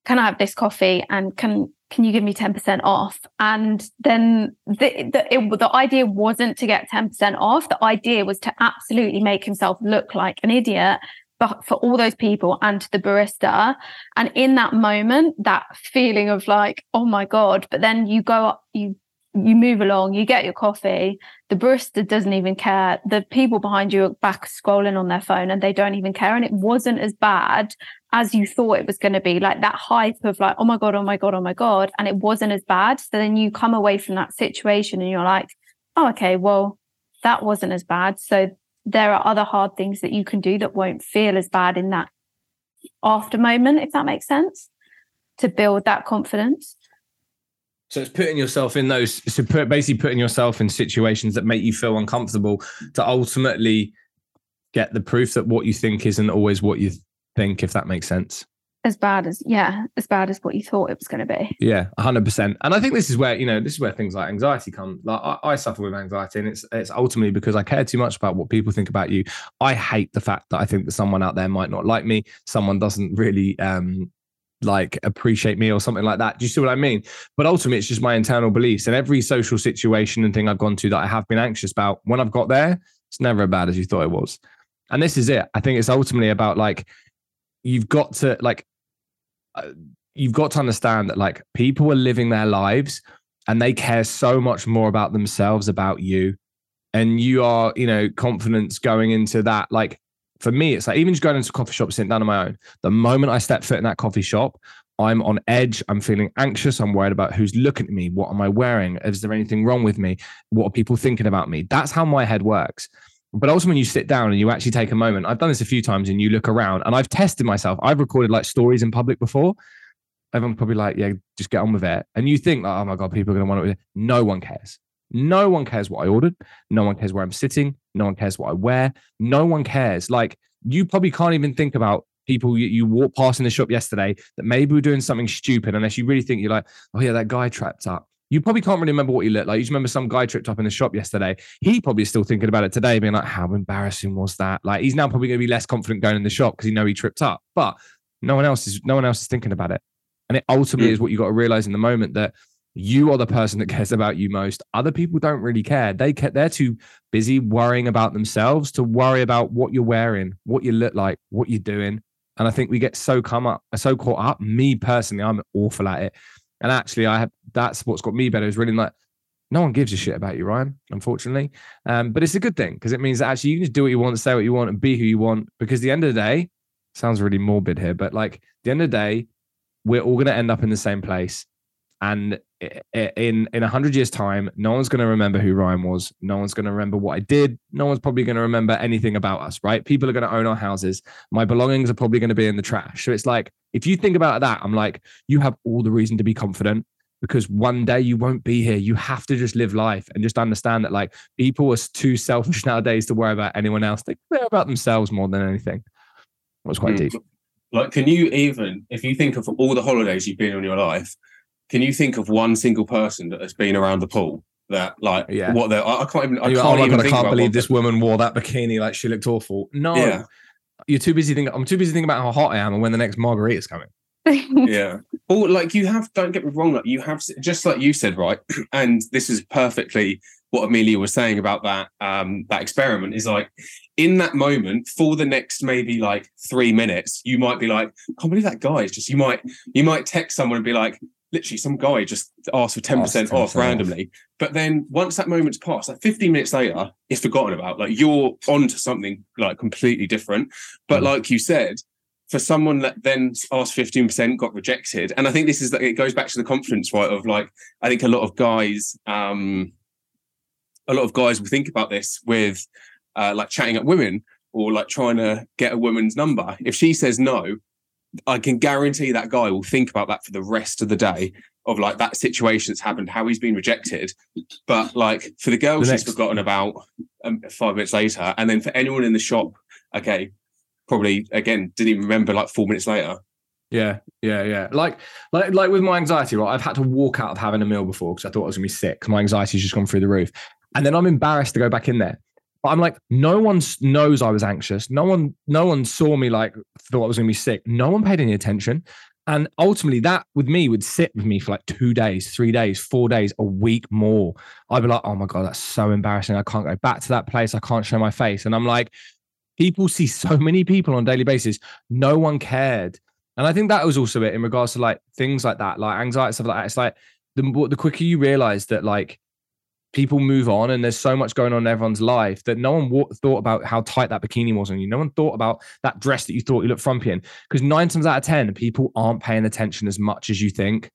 can i have this coffee? And can can you give me 10% off? And then the the, it, the idea wasn't to get 10% off. The idea was to absolutely make himself look like an idiot but for all those people and to the barista. And in that moment that feeling of like oh my god but then you go up you you move along you get your coffee the barista doesn't even care. The people behind you are back scrolling on their phone and they don't even care. And it wasn't as bad as you thought it was going to be like that hype of like oh my god oh my god oh my god and it wasn't as bad. So then you come away from that situation and you're like oh okay well that wasn't as bad. So there are other hard things that you can do that won't feel as bad in that after moment if that makes sense to build that confidence So it's putting yourself in those, so put, basically putting yourself in situations that make you feel uncomfortable to ultimately get the proof that what you think isn't always what you think, if that makes sense. as bad as yeah as bad as what you thought it was going to be Yeah, hundred percent. And I think this is where you know this is where things like anxiety come. Like I, I suffer with anxiety, and it's it's ultimately because I care too much about what people think about you. I hate the fact that I think that someone out there might not like me. Someone doesn't really um like appreciate me or something like that. Do you see what I mean? But ultimately, it's just my internal beliefs. And every social situation and thing I've gone to that I have been anxious about, when I've got there, it's never as bad as you thought it was. And this is it. I think it's ultimately about like you've got to like uh, you've got to understand that like people are living their lives and they care so much more about themselves about you and you are you know confidence going into that like for me it's like even just going into a coffee shop sitting down on my own the moment i step foot in that coffee shop i'm on edge i'm feeling anxious i'm worried about who's looking at me what am i wearing is there anything wrong with me what are people thinking about me? That's how my head works. But also when you sit down and you actually take a moment i've done this a few times and you look around and i've tested myself. I've recorded like stories in public before. Everyone's probably like yeah just get on with it. And you think like, oh my god people are going to want to no one cares no one cares what i ordered no one cares where i'm sitting no one cares what i wear no one cares like you probably can't even think about people you, you walked past in the shop yesterday that maybe were doing something stupid unless you really think you're like oh yeah that guy trapped up you probably can't really remember what he looked like. You just remember some guy tripped up in the shop yesterday. He probably is still thinking about it today, being like, how embarrassing was that? Like he's now probably going to be less confident going in the shop because he know he tripped up. But no one else is no one else is thinking about it. And it ultimately Mm. is what you got to realize in the moment that you are the person that cares about you most. Other people don't really care. They ca- they're too busy worrying about themselves to worry about what you're wearing, what you look like, what you're doing. And I think we get so come up, so caught up. Me personally, I'm awful at it. And actually, I have that's what's got me better is really like no one gives a shit about you, Ryan, unfortunately. Um, but it's a good thing because it means that actually you can just do what you want, say what you want, and be who you want. Because the end of the day, sounds really morbid here, but like the end of the day, we're all going to end up in the same place. And in in a hundred years' time, no one's going to remember who Ryan was. No one's going to remember what I did. No one's probably going to remember anything about us, right? People are going to own our houses. My belongings are probably going to be in the trash. So it's like if you think about that, I'm like, you have all the reason to be confident because one day you won't be here. You have to just live life and just understand that like people are too selfish [LAUGHS] nowadays to worry about anyone else. They care about themselves more than anything. That was quite Mm. deep. Like, can you even, if you think of all the holidays you've been on in your life, can you think of one single person that has been around the pool that, like, Yeah. what they're? I I can't even. I you're can't oh my even god, I can't believe this woman wore that bikini. Like she looked awful. No, Yeah. you're too busy thinking. I'm too busy thinking about how hot I am and when the next margarita is coming. [LAUGHS] yeah. Or like you have, don't get me wrong, like you have, just like you said, right? [CLEARS THROAT] And this is perfectly what Amelia was saying about that um that experiment is like in that moment for the next maybe like three minutes, you might be like, I can't believe that guy is just you might you might text someone and be like, literally some guy just asked for 10% Asked off 10% off. randomly. But then once that moment's passed, like 15 minutes later, it's forgotten about. Like you're on to something like completely different. But Mm. like you said, for someone that then asked 15% got rejected. And I think this is that it goes back to the confidence, right? Of like, I think a lot of guys, um, a lot of guys will think about this with uh, like chatting up women or like trying to get a woman's number. If she says no, I can guarantee that guy will think about that for the rest of the day of like that situation that's happened, how he's been rejected. But like for the girl, The she's next- forgotten about um, five minutes later. And then for anyone in the shop, okay, probably again, didn't even remember like four minutes later. Yeah, yeah, yeah. Like, like, like with my anxiety, right? I've had to walk out of having a meal before because I thought I was gonna be sick. my anxiety's just gone through the roof, and then I'm embarrassed to go back in there. But I'm like, no one knows I was anxious. No one, no one saw me like thought I was gonna be sick. No one paid any attention, and ultimately, that with me would sit with me for like two days, three days, four days, a week more. I'd be like, oh my god, that's so embarrassing. I can't go back to that place. I can't show my face, and I'm like, people see [LAUGHS] so many people on a daily basis. No one cared. And I think that was also it in regards to like things like that, like anxiety, stuff like that. It's like the the quicker you realize that like people move on and there's so much going on in everyone's life that no one wa- thought about how tight that bikini was on you. No one thought about that dress that you thought you looked frumpy in. Because nine times out of 10, people aren't paying attention as much as you think.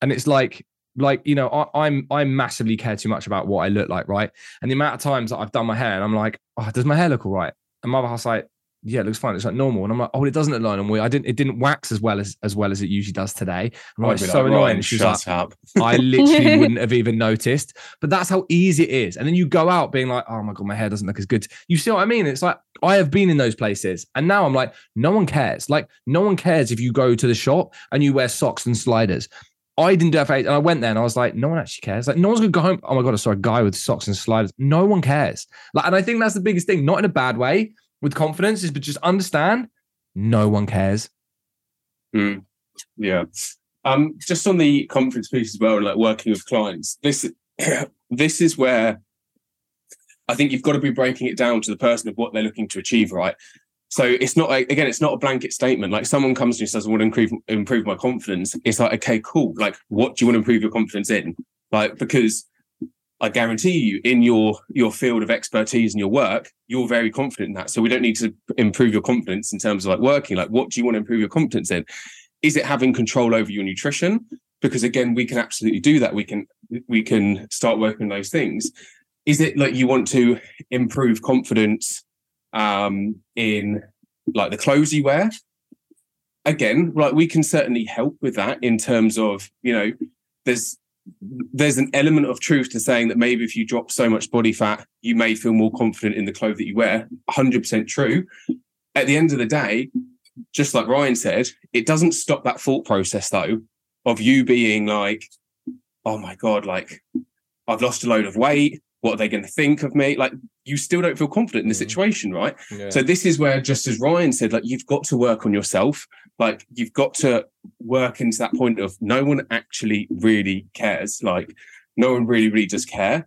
And it's like, like you know, I, I'm I massively care too much about what I look like, right? And the amount of times that I've done my hair and I'm like, oh, does my hair look all right? And my half's like, yeah, it looks fine. It's like normal. And I'm like, oh, it doesn't look like normal. I didn't, it didn't wax as well as as well as it usually does today. I'm like, I'd be it's so like, annoying. She's shut like, up. I literally [LAUGHS] wouldn't have even noticed. But that's how easy it is. And then you go out being like, oh my God, my hair doesn't look as good. You see what I mean? It's like I have been in those places. And now I'm like, no one cares. Like, no one cares if you go to the shop and you wear socks and sliders. I didn't do that for and I went there and I was like, no one actually cares. Like, no one's gonna go home. Oh my god, I saw a guy with socks and sliders. No one cares. Like, and I think that's the biggest thing, not in a bad way, with confidence, is but just understand no one cares. Mm, yeah. Um, just on the conference piece as well, like working with clients, this [CLEARS THROAT] this is where I think you've got to be breaking it down to the person of what they're looking to achieve, right? So it's not like again, it's not a blanket statement. Like someone comes to you and says, "I want to improve improve my confidence." It's like, okay, cool. Like, what do you want to improve your confidence in? Like, because I guarantee you, in your your field of expertise and your work, you're very confident in that. So we don't need to improve your confidence in terms of like working. Like, what do you want to improve your confidence in? Is it having control over your nutrition? Because again, we can absolutely do that. We can we can start working on those things. Is it like you want to improve confidence um, in like the clothes you wear? Again, like we can certainly help with that in terms of you know, there's there's an element of truth to saying that maybe if you drop so much body fat, you may feel more confident in the clothes that you wear. 100% true. At the end of the day, just like Ryan said, it doesn't stop that thought process though of you being like, oh my God, like I've lost a load of weight. What are they going to think of me? Like you still don't feel confident in the Mhm. situation, right? So this is where, just as Ryan said, like you've got to work on yourself. Like you've got to work into that point of no one actually really cares. Like no one really, really does care.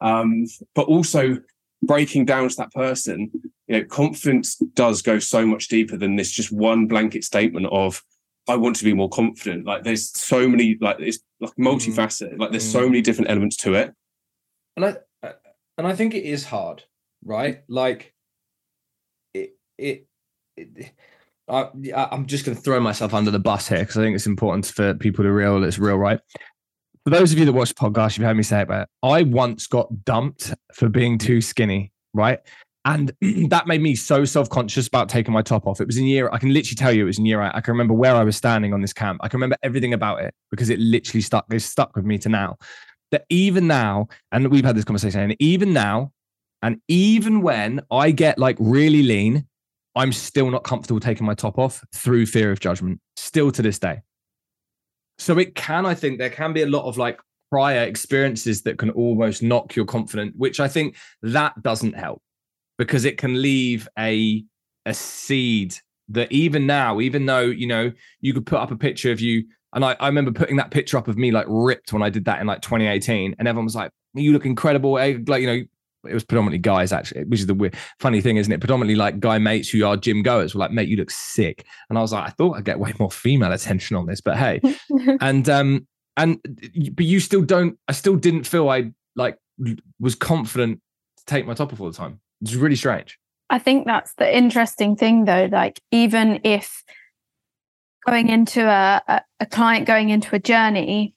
Um, but also breaking down to that person, you know, confidence does go so much deeper than this just one blanket statement of I want to be more confident. Like there's so many, like it's like multifaceted. Like there's so Mm. many different elements to it. and I and I think it is hard, right? Like it it. it I, I'm just going to throw myself under the bus here because I think it's important for people to real it's real, right? For those of you that watch the podcast, you've heard me say it, but I once got dumped for being too skinny, right? And [CLEARS THROAT] that made me so self-conscious about taking my top off. It was in year, I can literally tell you it was in year eight. I can remember where I was standing on this camp. I can remember everything about it because it literally stuck, it's stuck with me to now. That even now, and we've had this conversation, and even now, and even when I get like really lean, I'm still not comfortable taking my top off through fear of judgment, still to this day. So it can, I think, there can be a lot of like prior experiences that can almost knock your confidence, which I think that doesn't help because it can leave a a seed that even now, even though you know you could put up a picture of you, and I, I remember putting that picture up of me like ripped when I did that in like 2018, and everyone was like, "You look incredible," eh? like you know, it was predominantly guys actually, which is the weird, funny thing, isn't it? Predominantly like guy mates who are gym goers were like, mate, you look sick. And I was like, I thought I'd get way more female attention on this, but hey. [LAUGHS] and um, and but you still don't, I still didn't feel I like was confident to take my top off all the time. It's really strange. I think that's the interesting thing though. Like even if going into a, a, a client going into a journey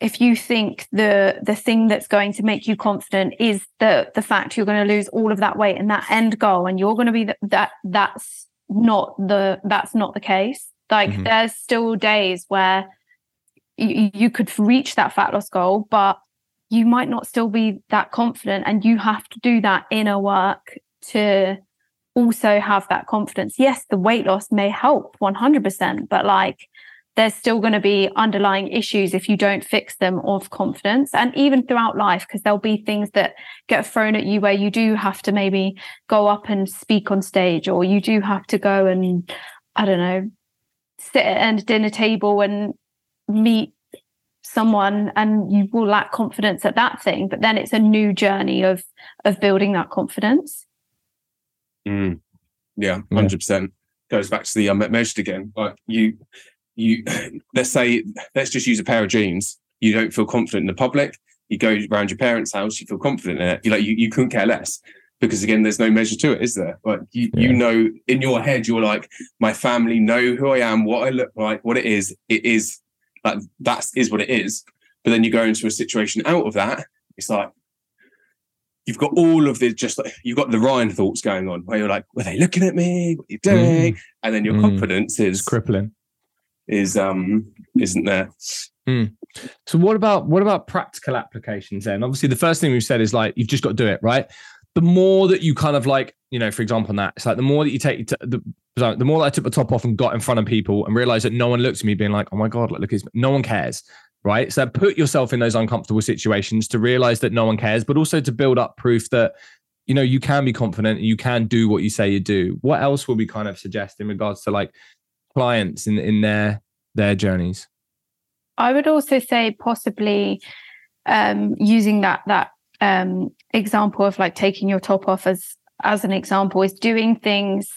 if you think the the thing that's going to make you confident is the the fact you're going to lose all of that weight and that end goal and you're going to be the, that that's not the that's not the case like mm-hmm. there's still days where you, you could reach that fat loss goal but you might not still be that confident and you have to do that inner work to also have that confidence yes the weight loss may help 100% but like there's still going to be underlying issues if you don't fix them of confidence and even throughout life because there'll be things that get thrown at you where you do have to maybe go up and speak on stage or you do have to go and i don't know sit at a dinner table and meet someone and you will lack confidence at that thing but then it's a new journey of of building that confidence. Mm. yeah 100% goes back to the unmet measured again like you you [CLEARS THROAT] let's say let's just use a pair of jeans you don't feel confident in the public you go around your parents house you feel confident in it you like you, you couldn't care less because again there's no measure to it is there like you, yeah. you know in your head you're like my family know who i am what i look like what it is it is like that is what it is but then you go into a situation out of that it's like you've got all of the just like you've got the Ryan thoughts going on where you're like, were they looking at me? What are you doing? Mm. And then your mm. confidence is it's crippling is um isn't there. Mm. So what about what about practical applications then? Obviously, the first thing we've said is like you've just got to do it, right? The more that you kind of like, you know, for example, on that, it's like the more that you take the the more that I took the top off and got in front of people and realized that no one looked at me being like, oh my God, look, no one cares. Right. So put yourself in those uncomfortable situations to realize that no one cares, but also to build up proof that, you know, you can be confident and you can do what you say you do. What else will we kind of suggest in regards to like clients in in their their journeys? I would also say possibly um, using that that um, example of like taking your top off as as an example is doing things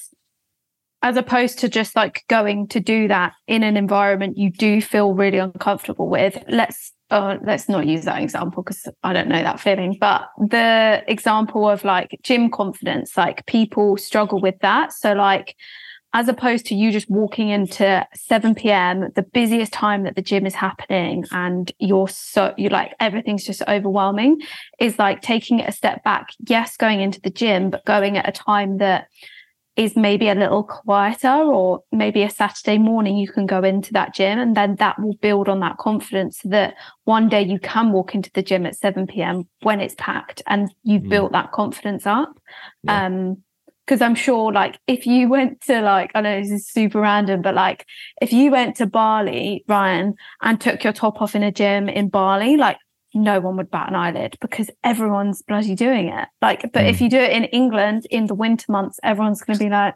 as opposed to just like going to do that in an environment you do feel really uncomfortable with. Let's uh, let's not use that example because I don't know that feeling. But the example of like gym confidence, like people struggle with that. So like as opposed to you just walking into 7 p.m., the busiest time that the gym is happening, and you're so you like everything's just overwhelming, is like taking it a step back. Yes, going into the gym, but going at a time that is maybe a little quieter, or maybe a Saturday morning you can go into that gym, and then that will build on that confidence that one day you can walk into the gym at 7 p.m. when it's packed, and you've mm. built that confidence up. Yeah. Um, because I'm sure like if you went to like I know this is super random, but like if you went to Bali, Ryan, and took your top off in a gym in Bali, like no one would bat an eyelid because everyone's bloody doing it. Like, but mm. if you do it in England in the winter months, everyone's going to be like,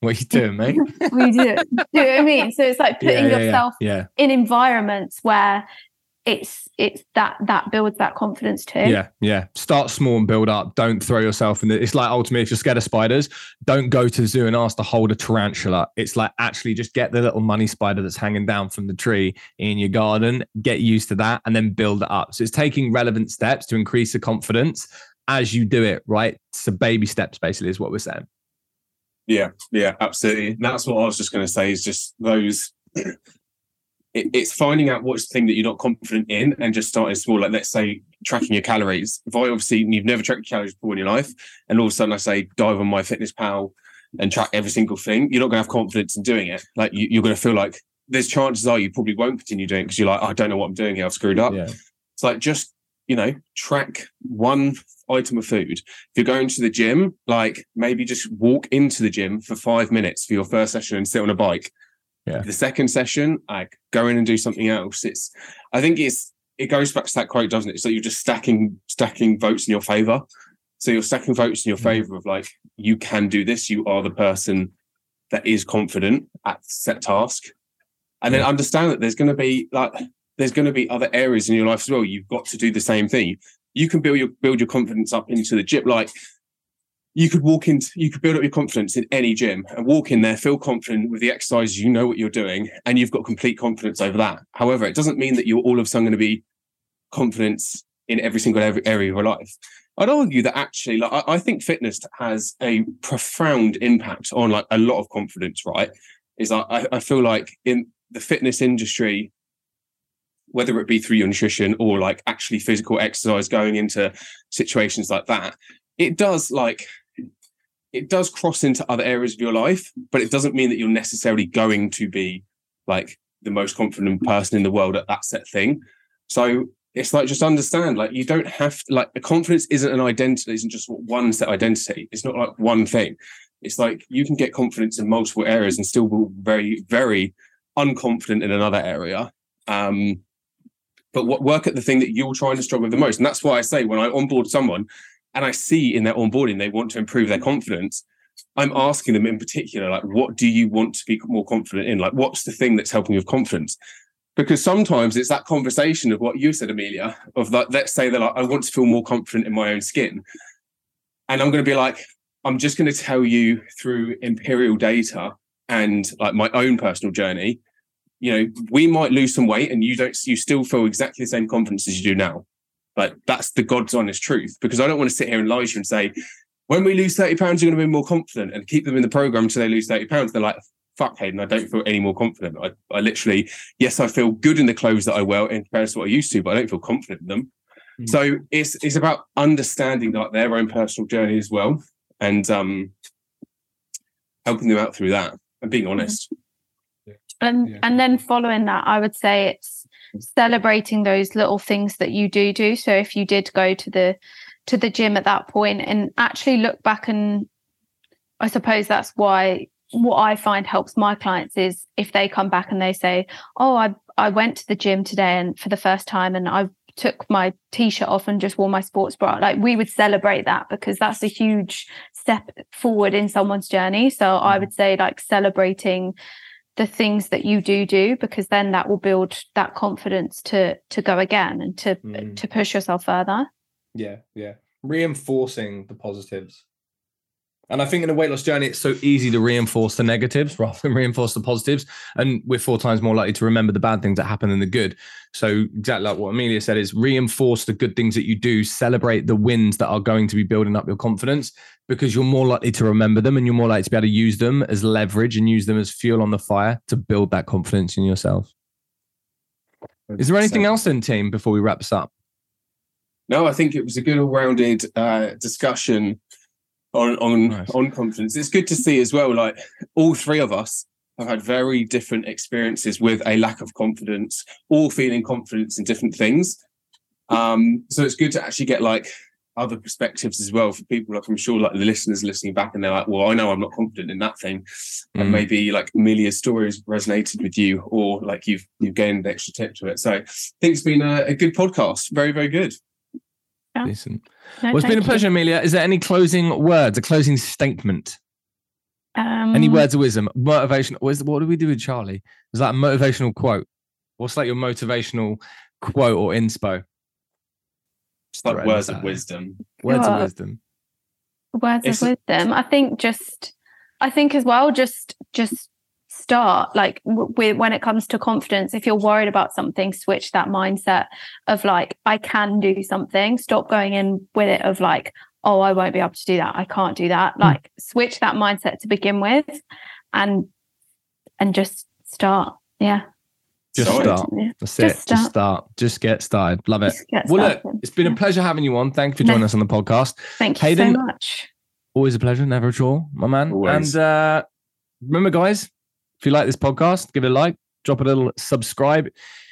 "What are you doing, mate?" [LAUGHS] we do. do you know what I mean? So it's like [LAUGHS] putting yeah, yeah, yourself yeah. in environments where it's it's that that builds that confidence too. Yeah, yeah. Start small and build up. Don't throw yourself in the. It's like ultimately, if you're scared of spiders, don't go to the zoo and ask to hold a tarantula. It's like actually just get the little money spider that's hanging down from the tree in your garden. Get used to that, and then build it up. So it's taking relevant steps to increase the confidence as you do it. Right. So baby steps, basically, is what we're saying. Yeah, yeah, absolutely. And that's what I was just going to say. Is just those [CLEARS THROAT] it, it's finding out what's the thing that you're not confident in and just starting small. Like let's say tracking your calories. If I obviously you've never tracked your calories before in your life, and all of a sudden I say dive on MyFitnessPal and track every single thing, you're not going to have confidence in doing it. Like you, are going to feel like there's chances are you probably won't continue doing it because you're like, I don't know what I'm doing here. I've screwed up. Yeah. It's like just you know track one item of food. If you're going to the gym, like maybe just walk into the gym for five minutes for your first session and sit on a bike yeah. The second session, like go in and do something else. It's I think it's it goes back to that quote, doesn't it? So you're just stacking stacking votes in your favor. So you're stacking votes in your mm. favor of like you can do this. You are the person that is confident at set task, and then understand that there's going to be like there's going to be other areas in your life as well. You've got to do the same thing. you can build your build your confidence up into the gym. Like you could walk in, you could build up your confidence in any gym and walk in there, feel confident with the exercise, you know what you're doing, and you've got complete confidence over that. However, it doesn't mean that you're all of a sudden going to be confidence in every single area of your life. I'd argue that actually, like I, think fitness has a profound impact on like a lot of confidence, right? Is I, I feel like in the fitness industry, whether it be through your nutrition or like actually physical exercise going into situations like that, it does like it does cross into other areas of your life, but it doesn't mean that you're necessarily going to be like the most confident person in the world at that set thing. So it's like just understand, like you don't have to, like confidence isn't an identity, isn't just one set identity. It's not like one thing. It's like you can get confidence in multiple areas and still be very, very unconfident in another area. Um, but what work at the thing that you're trying to struggle with the most. And that's why I say when I onboard someone, and I see in their onboarding they want to improve their mm. confidence, I'm asking them in particular, like, what do you want to be more confident in? Like, what's the thing that's helping you with confidence? Because sometimes it's that conversation of what you said, Amelia, of like, let's say that like, I want to feel more confident in my own skin. And I'm going to be like, I'm just going to tell you through imperial data and like my own personal journey, you know, we might lose some weight and you don't, you still feel exactly the same confidence as you do now. Like that's the God's honest truth. Because I don't want to sit here and lie to you and say, when we lose 30 pounds, you're going to be more confident and keep them in the program until they lose 30 pounds. They're like, fuck Hayden, I don't feel any more confident. I, I literally, yes, I feel good in the clothes that I wear in comparison to what I used to, but I don't feel confident in them. Mm-hmm. So it's it's about understanding like their own personal journey as well and um helping them out through that and being honest. And yeah. and then following that, I would say it's celebrating those little things that you do do. So if you did go to the to the gym at that point and actually look back and i suppose that's why what i find helps my clients is if they come back and they say oh i i went to the gym today and for the first time and i took my t-shirt off and just wore my sports bra. Like we would celebrate that because that's a huge step forward in someone's journey. So i mm-hmm. would say like celebrating the things that you do do because then that will build that confidence to to go again and to mm. to push yourself further yeah yeah reinforcing the positives and I think in a weight loss journey, it's so easy to reinforce the negatives [LAUGHS] rather than reinforce the positives. And we're four times more likely to remember the bad things that happen than the good. So, exactly like what Amelia said, is reinforce the good things that you do, celebrate the wins that are going to be building up your confidence because you're more likely to remember them and you're more likely to be able to use them as leverage and use them as fuel on the fire to build that confidence in yourself. Is there anything else in team before we wrap this up? No, I think it was a good all-rounded uh, discussion on on nice. on confidence. It's good to see as well. Like all three of us have had very different experiences with a lack of confidence, all feeling confidence in different things. Um, so it's good to actually get like other perspectives as well for people. Like I'm sure like the listeners listening back and they're like, well, I know I'm not confident in that thing. Mm. And maybe like Amelia's story has resonated with you or like you've you've gained an extra tip to it. So I think it's been a, a good podcast. Very, very good. Yeah. Decent. No, well, it's been a pleasure, you. Amelia. Is there any closing words, a closing statement? Um, any words of wisdom, motivation? What, what do we do with Charlie? Is that a motivational quote? What's like your motivational quote or inspo? Just like words of wisdom. Words of wisdom. Words it's, of wisdom. I think just, I think as well, just, just start like with when it comes to confidence if you're worried about something switch that mindset of like i can do something stop going in with it of like oh i won't be able to do that i can't do that mm. like switch that mindset to begin with and and just start yeah just start. Yeah. That's just it. Start. Just start. Just get started. Love it. Well, look, it's been a pleasure having you on. Thank you for joining no. us on the podcast. Thank you Hayden, so much. Always a pleasure, never a chore, my man. Always. And uh, remember, guys, if you like this podcast, give it a like, drop a little subscribe.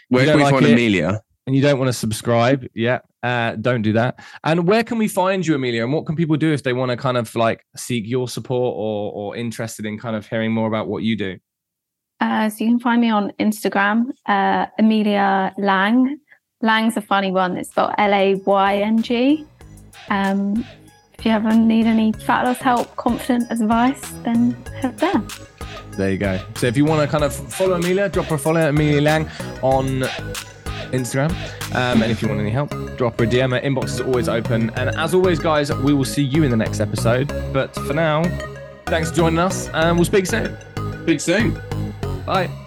Where's we like find Amelia? And you don't want to subscribe, yeah, uh, don't do that. And where can we find you, Amelia? And what can people do if they want to kind of like seek your support or or interested in kind of hearing more about what you do? Uh, so you can find me on Instagram, uh, Amelia Layng. Layng's a funny one. It's spelled L A Y N G. Um, if you ever need any fat loss help, confident advice, then head there. There you go. So if you want to kind of follow Amelia, drop her a follow Amelia Layng on Instagram. Um, and if you want any help, drop her a DM. Our inbox is always open. And as always, guys, we will see you in the next episode. But for now, thanks for joining us, and we'll speak soon. Big soon. Bye.